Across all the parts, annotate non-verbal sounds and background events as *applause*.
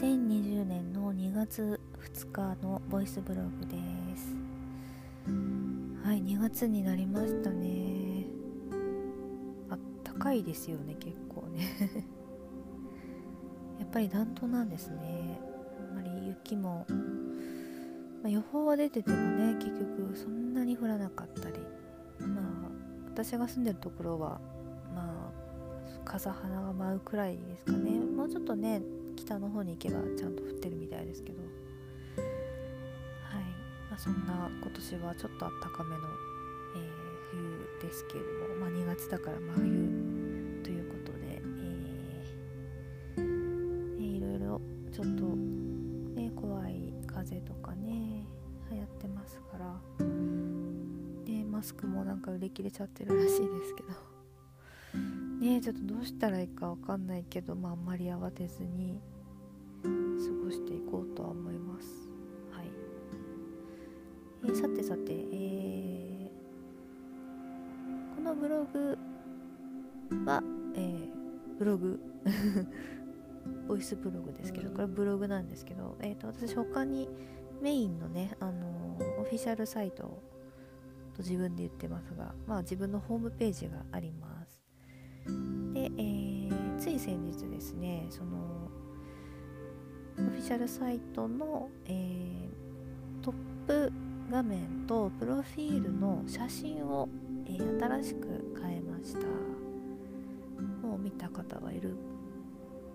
2020年の2月2日のボイスブログです。はい2月になりましたね。あったかいですよね結構ね。*laughs* やっぱり暖冬なんですね。あまり雪も、まあ、予報は出ててもね結局そんなに降らなかったり。まあ私が住んでるところはまあ風花が舞うくらいですかね。もうちょっとね北の方に行けばちゃんと降ってるみたいですけど。はい、まあ、そんな今年はちょっとあったかめの、えー、冬ですけれども、まあ、2月だから真冬ということで、えー、いろいろちょっと、ね、怖い風とかね流行ってますから、ね、マスクもなんか売り切れちゃってるらしいですけど。ねちょっとどうしたらいいかわかんないけど、まあ、あんまり慌てずに過ごしていこうとは思います。はい。えー、さてさて、えー、このブログは、えー、ブログ *laughs* ボイスブログですけど、これブログなんですけど、えーと、と私他にメインのね、あのー、オフィシャルサイトと自分で言ってますが、まあ自分のホームページがあります。で、えー、つい先日ですねそのオフィシャルサイトの、えー、トップ画面とプロフィールの写真を、えー、新しく変えました。もう見た方はいる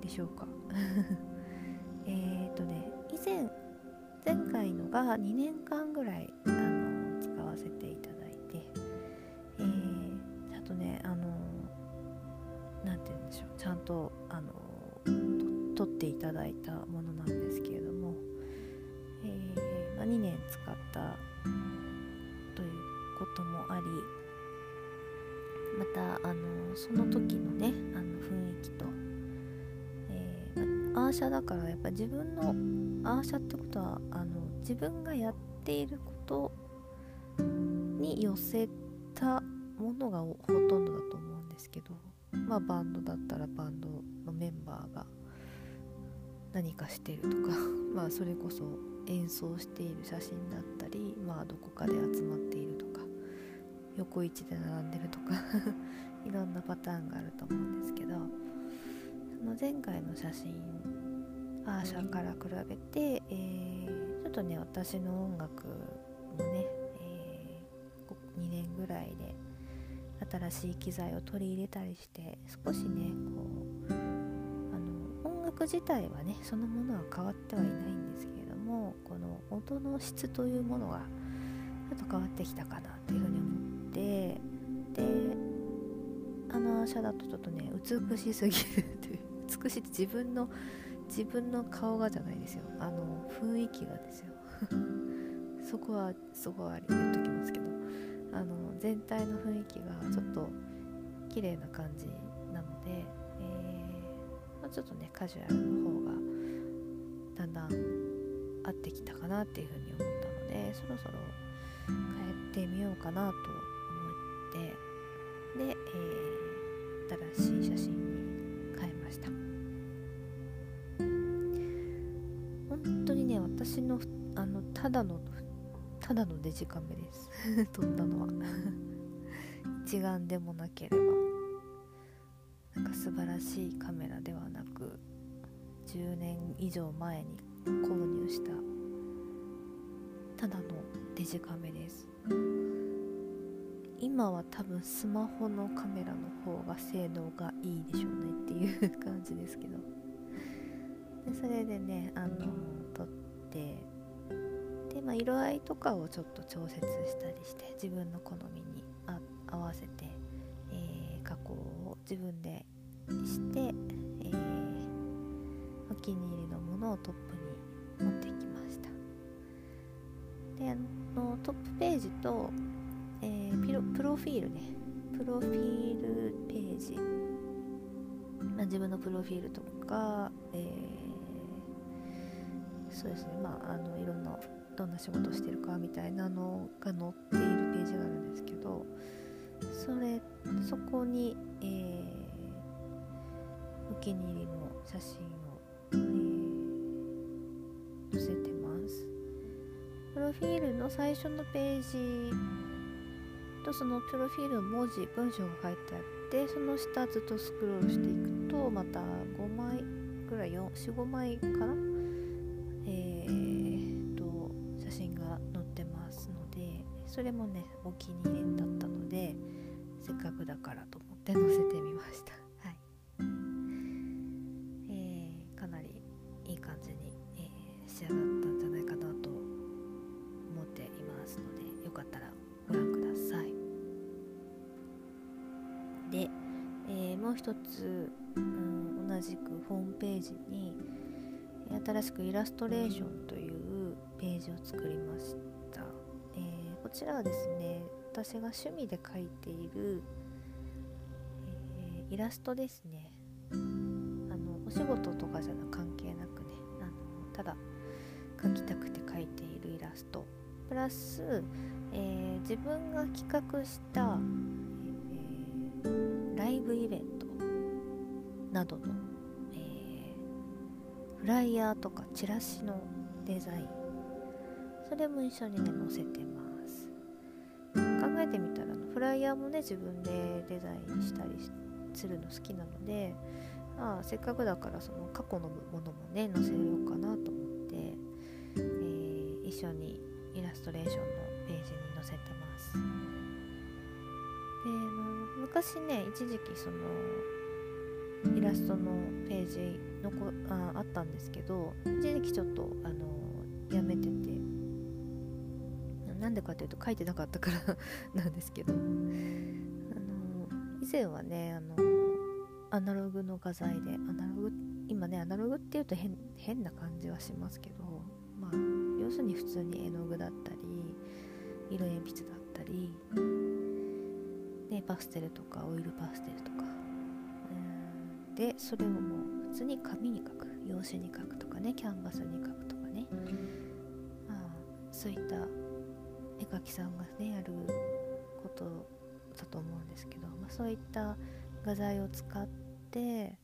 でしょうか？*laughs* えっとね以前前回のが2年間ぐらいあのとあの撮っていただいたものなんですけれども、えー、まあ、2年使ったということもありまたあのその時のねあの雰囲気と、えー、アーシャだからやっぱ自分のアーシャってことはあの自分がやっていることに寄せたものがほとんどだと思うんですけど。まあ、バンドだったらバンドのメンバーが何かしてるとか *laughs* まあそれこそ演奏している写真だったり、まあ、どこかで集まっているとか横位置で並んでるとか *laughs* いろんなパターンがあると思うんですけどその前回の写真アーシャから比べて、えー、ちょっとね私の音楽もね、えー、2年ぐらいで新しい機材を取り入れたりして少しねこうあの音楽自体はねそのものは変わってはいないんですけれどもこの音の質というものがちょっと変わってきたかなっていうふうに思ってであの車だとちょっとね美しすぎるという美しいって自分の自分の顔がじゃないですよ。あの雰囲気がですよ。*laughs* そこはそこは言っときますけど。全体の雰囲気がちょっと綺麗な感じなので、えー、まあ、ちょっとねカジュアルの方がだんだん合ってきたかなっていうふうに思ったのでそろそろ変えてみようかなと思ってで、えー、新しい写真に変えました。本当にね私のあのただのただのデジカメです。撮ったのは。*laughs* 一眼でもなければ。なんか素晴らしいカメラではなく10年以上前に購入したただのデジカメです。今は多分スマホのカメラの方が性能がいいでしょうねっていう感じですけど。でそれでねあの撮って色合いとかをちょっと調節したりして自分の好みに合わせて、えー、加工を自分でして、えー、お気に入りのものをトップに持ってきました。であのトップページと、えー、ピロプロフィールね。プロフィールページ、まあ、自分のプロフィールとか、えー、そうですね。まああのいろんなどんな仕事してるかみたいなのが載っているページがあるんですけどそれそこに、えー、お気に入りの写真を、えー、載せてます。プロフィールの最初のページとそのプロフィールの文字文章が書いてあってその下ずっとスクロールしていくとまた5枚ぐらい45枚かなそれもねお気に入りだったのでせっかくだからと思って載せてみました。はい。えー、かなりいい感じに、えー、仕上がったんじゃないかなと思っていますのでよかったらご覧ください。で、えー、もう一つ、うん、同じくホームページに新しくイラストレーションというページを作りました、ちらはですね私が趣味で描いている、えー、イラストですね。あのお仕事とかじゃな関係なくねあのただ描きたくて描いているイラスト。プラス、えー、自分が企画した、えー、ライブイベントなどの、えー、フライヤーとかチラシのデザイン。それも一緒にね載せてイヤーもね自分でデザインしたりするの好きなのでまあせっかくだからその過去のものもね載せようかなと思って、えー、一緒にイラストレーションのページに載せてます。で昔ね一時期そのイラストのページのこああったんですけど一時期ちょっとあのやめてて。なんでかというと書いてなかったから *laughs* なんですけど。あの以前はねあのアナログの画材でアナログ今ねアナログっていうと変変な感じはしますけどまあ要するに普通に絵の具だったり色鉛筆だったりでパステルとかオイルパステルとか。でそれをもう普通に紙に描く。用紙に描くとかねキャンバスに描くとかね、まあ、そういった絵描きさんがねやることだと思うんですけど、まあ、そういった画材を使って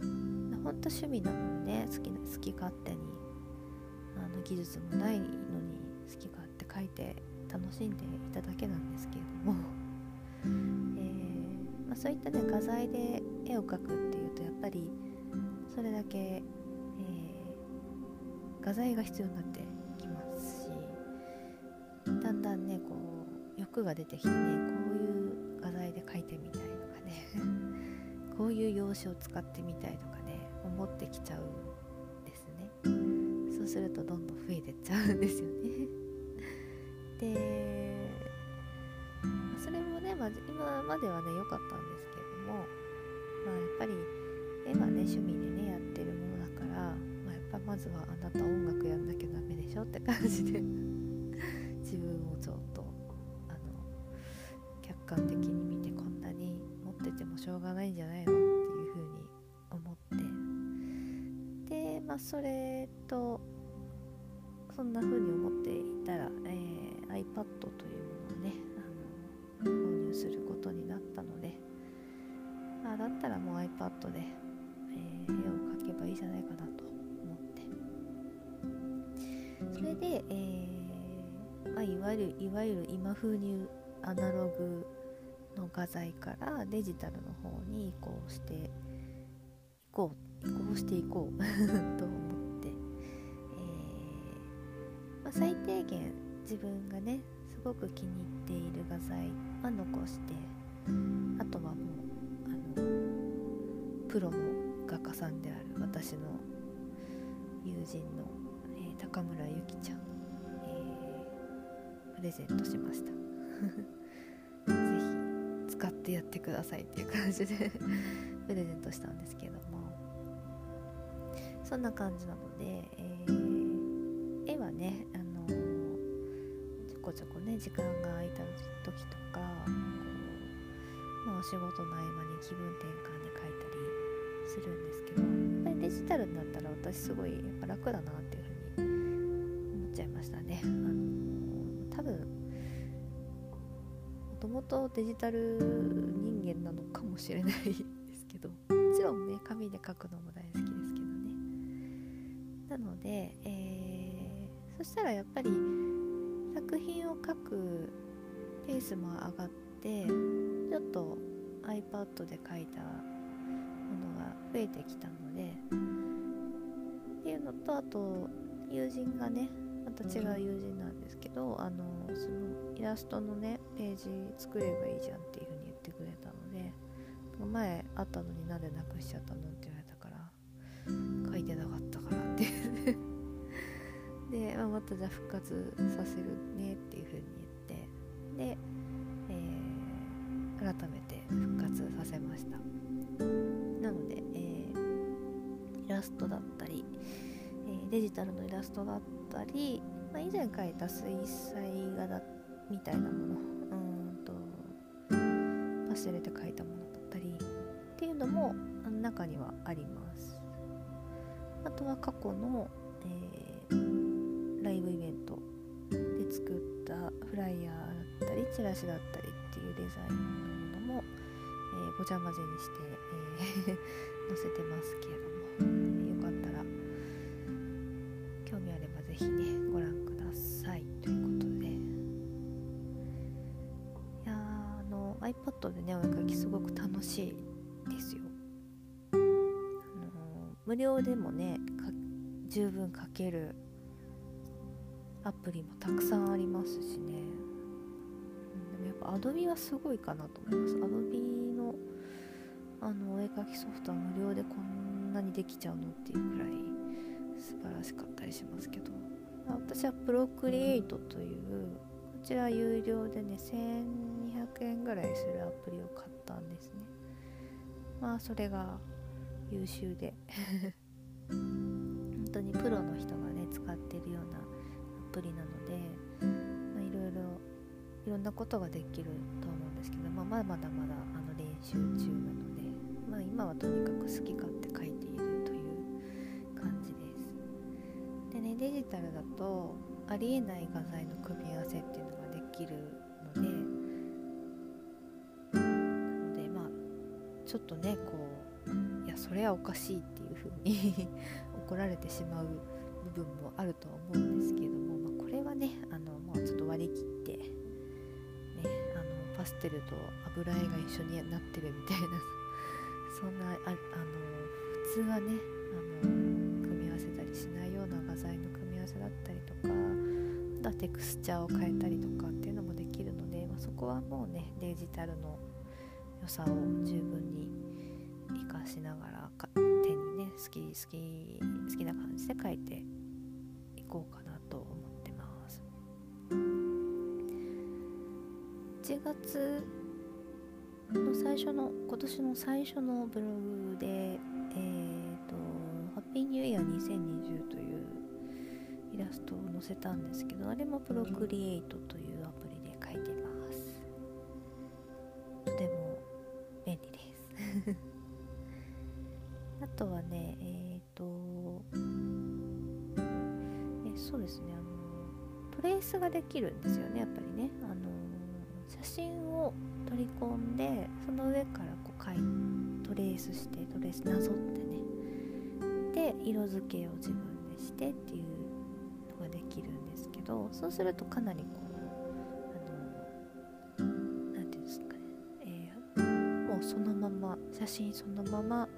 ほんと趣味なのでね好きな好き勝手にあの技術もないのに好き勝手描いて楽しんでいただけなんですけれども。*laughs* えー、まあ、そういったね画材で絵を描くっていうとやっぱりそれだけ、えー、画材が必要になってが出てきてねこういう画材で描いてみたいとかね *laughs* こういう用紙を使ってみたいとかね思ってきちゃうんですね。そうするとどんどん増えてっちゃうんですよね。*laughs* でそれもね、まあ、今まではね良かったんですけどもまあやっぱり絵はね趣味でねやってるものだから、まあ、やっぱまずはあなた音楽やんなきゃダメでしょって感じで観的に見てこんなに持っててもしょうがないんじゃないの？っていうふうに思って。でまあそれとそんな風に思っていたら、えー、iPad というものをねあの購入することになったので、まあ、だったらもう iPad で、えー、絵を描けばいいじゃないかなと思って。それで、えーまあ、いわゆるいわゆる今風にアナログの画材からデジタルの方に移行していこう移行していこうと思って、えー、まあ、最低限自分がねすごく気に入っている画材は残してあとはもうあのプロの画家さんである私の友人の、えー、高村ゆきちゃんプレゼントしました。使ってやってくださいっていう感じでプレゼントしたんですけどもそんな感じなので、えー、絵はねあのちょこちょこね時間が空いた時とかこう、まあ、お仕事の合間に気分転換で描いたりするんですけどやっぱりデジタルになったら私すごいやっぱ楽だなっていうふうに思っちゃいましたね。あの多分ともとデジタル人間なのかもしれないですけどもちろんね紙で書くのも大好きですけどね。なので、えそしたらやっぱり作品を描くペースも上がってちょっと iPad で描いたものが増えてきたのでっていうのとあと友人がねまた違う友人なんですけどあのそのイラストのねページ作ればいいじゃんっていう風に言ってくれたので前あったのになんでなくしちゃったのって言われたから書いてなかったからっていう。*laughs* で、まあ、またじゃあ復活させるねっていう風に言ってで、えー、改めて復活させました。なので、えー、イラストだったり、えー、デジタルのイラストだったり、まあ、以前描いた水彩画だったりみたいなもの。うんとパステルで描いたものだったりっていうのも中にはあります。あとは過去の、えー、ライブイベントで作ったフライヤーだったりチラシだったりっていうデザインのものも、えー、ごちゃ混ぜにして、えー *laughs* 載せてますけれども、でもね十分書けるアプリもたくさんありますしね、でもやっぱ Adobe はすごいかなと思います。Adobe のあのお絵かきソフトは無料でこんなにできちゃうのっていうくらい素晴らしかったりしますけど。私はプロクリエイトというこちら有料でね1200円ぐらいするアプリを買ったんですね。まあそれが優秀で。当にプロの人がね使ってるようなアプリなので、ま、いろいろいろんなことができると思うんですけど、まあ、まだまだまだあの練習中なので、まあ、今はとにかく好き勝手書いているという感じです。でねデジタルだとありえない画材の組み合わせっていうのができるのでなのでまあちょっとねこういやそれはおかしいっていう風に怒られてしまう部分もあるとは思うんですけれども、まあ、これはねあの、まあ、ちょっと割り切って、ね、あのパステルと油絵が一緒になってるみたいな *laughs* そんなああの普通はねあの組み合わせたりしないような画材の組み合わせだったりとかあとはテクスチャーを変えたりとかっていうのもできるので、まあ、そこはもうねデジタルの良さを十分に活かしながら手に好き好き好きな感じで描いていこうかなと思ってます。1月の最初の今年の最初のブログでえっ、ー、と「ハッピーニューイヤー2020」というイラストを載せたんですけどあれもプロクリエイトというそうですね。あのトレースができるんですよねやっぱりね。あの写真を取り込んでその上からこう描いトレースしてトレースなぞってね。で色付けを自分でしてっていうのができるんですけどそうするとかなりこうあの何て言うんですかね、えー、もうそのまま写真そのまま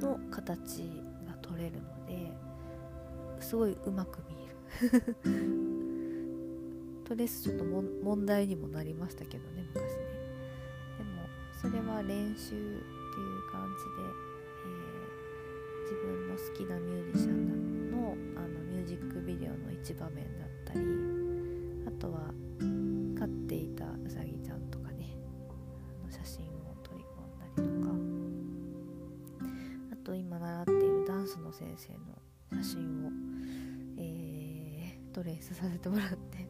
の形が取れるのですごいうまく見える *laughs* トレスちょっと問題にもなりましたけどね昔ね。でもそれは練習っていう感じで、えー、自分の好きなミュージシャンのあのミュージックビデオの一場面だったりあとは飼っていたうさぎちゃんとかねあの写真を取り込んだりとか。あと今習っているダンスの先生の写真を、トレースさせてもらって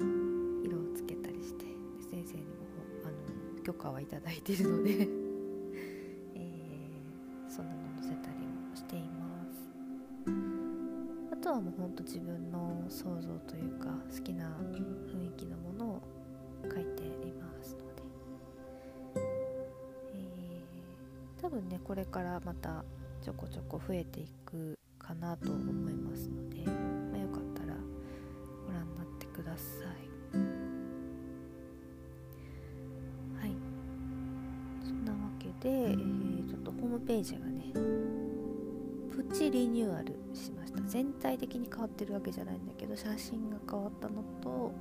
*laughs* 色をつけたりして先生にもあの許可はいただいているので *laughs* えー、そんなの載せたりもしています。あとはもうほんと自分の想像というか好きな雰囲気のものを書いていますので。多分ねこれからまたちょこちょこ増えていくかなと思いますので、ページがねプチリニューアルしました。全体的に変わってるわけじゃないんだけど写真が変わったのと、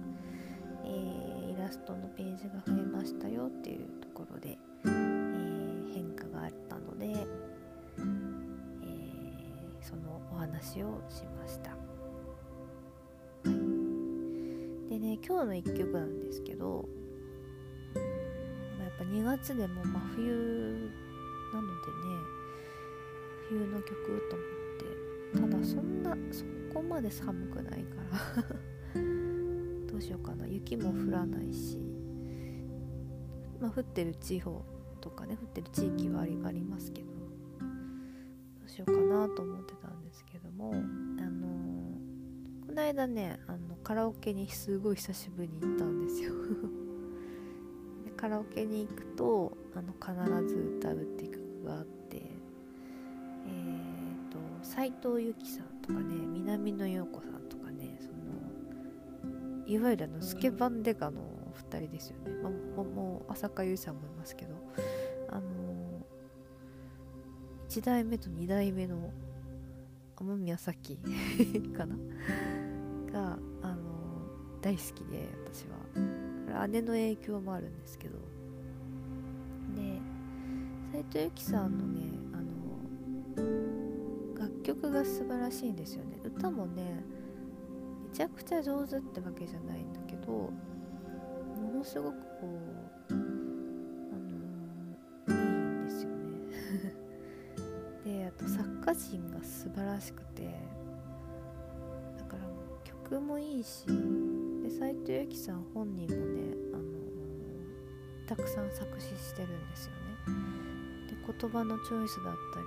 えー、イラストのページが増えましたよっていうところで、えー、変化があったので、えそのお話をしました、はい、でね今日の1曲なんですけどぱ2月でも真冬なのでね冬の曲と思って。ただそんなそこまで寒くないから。*laughs* どうしようかな。雪も降らないし。まあ降ってる地方とかね降ってる地域はありありますけど。どうしようかなと思ってたんですけども。あのー、この間ねあのカラオケにすごい久しぶりに行ったんですよ。*laughs* カラオケに行くとあの必ず歌うっていう曲があってえっ、ー、と斎藤由貴さんとかね南野陽子さんとかねそのいわゆるあのスケバンデカの2人ですよね、まあ、もう浅香唯さんもいますけどあの1代目と2代目の天宮咲 *laughs* かな？があの大好きで私は。姉の影響もあるんですけど。斉藤由貴さんのねあの楽曲が素晴らしいんですよね。歌もねめちゃくちゃ上手ってわけじゃないんだけどものすごくこうあのいいんですよね。*laughs* であと作家陣が素晴らしくてだから曲もいいしで斉藤由貴さん本人もね、あの、たくさん作詞してるんですよね。言葉のチョイスだったり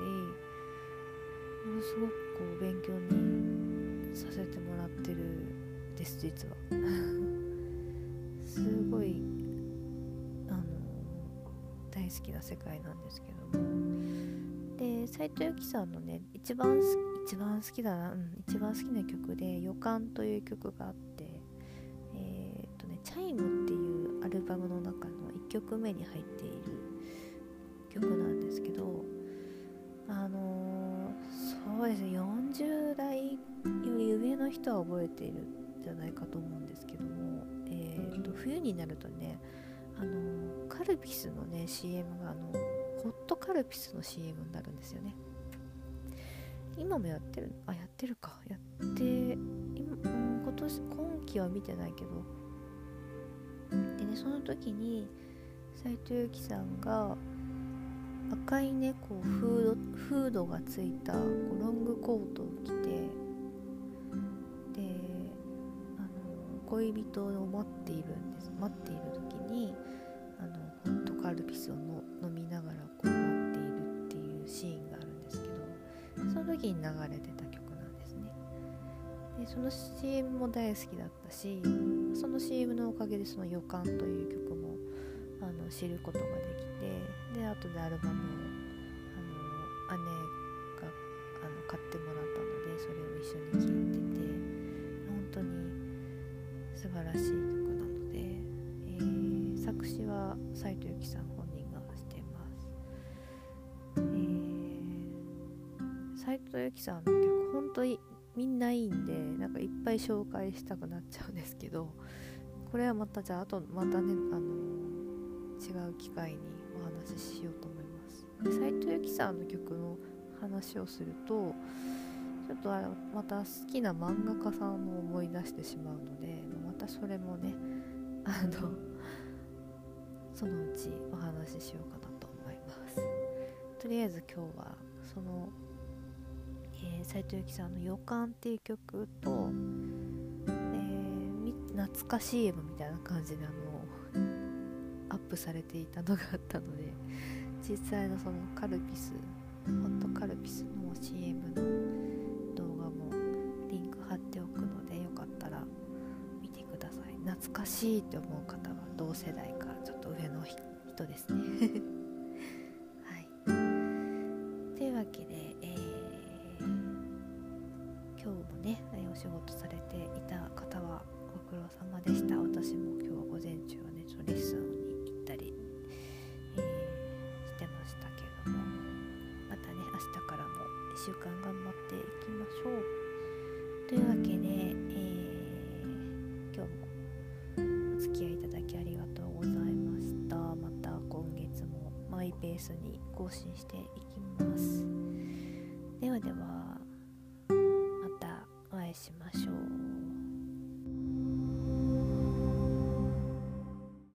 ものすごくこう勉強にさせてもらってるです実はすごいあの、大好きな世界なんですけどもで斉藤由貴さんのね一番一番好きだな、うん、一番好きな曲で「予感」という曲があってえっとね。チャイムっていうアルバムの中の1曲目に入っている曲なんですけどあのー、そうですね40代より上の人は覚えているんじゃないかと思うんですけども、えーと、冬になるとねあのー、カルピスのね CM があのホットカルピスの CM になるんですよね。今もやってるあやってるか。やって今、今年今期は見てないけど。でねその時に斎藤由貴さんが赤いねこうフードフードがついたこうロングコートを着てであの恋人を待っているんです。待っている時にあのホットカルピスをの飲みながらこう待っているっていうシーンがあるんですけどその時に流れてた曲なんですね。でその CM も大好きだったしその CM のおかげでその予感という曲もあの知ることができてで後でアルバムをあの姉があの買ってもらったのでそれを一緒に聴いてて本当に素晴らしい曲なので、えー、作詞は斉藤由貴さん本人がしてます、えー、斉藤由貴さんの曲本当にみんないいんでなんかいっぱい紹介したくなっちゃうんですけどこれはまたじゃああとまたねあの違う機会に話ししようと思います。斉藤由貴さんの曲の話をするとちょっとあまた好きな漫画家さんを思い出してしまうのでまたそれもねあのそのうちお話ししようかなと思います。とりあえず今日はそのえー、斉藤由貴さんの「予感」っていう曲と、えー、懐かしい CM みたいな感じであのプされていたのがあったので *laughs* 実際のそのカルピスホットカルピスの CM の動画もリンク貼っておくのでよかったら見てください。懐かしいって思う方は同世代かちょっと上の人ですね。*laughs* はい。というわけで、えー今日もねお仕事されていた方はご苦労様でした。私も今日は午前中週間頑張っていきましょう。というわけで、えー、今日もお付き合いいただきありがとうございました。また今月もマイペースに更新していきます。ではではまたお会いしましょう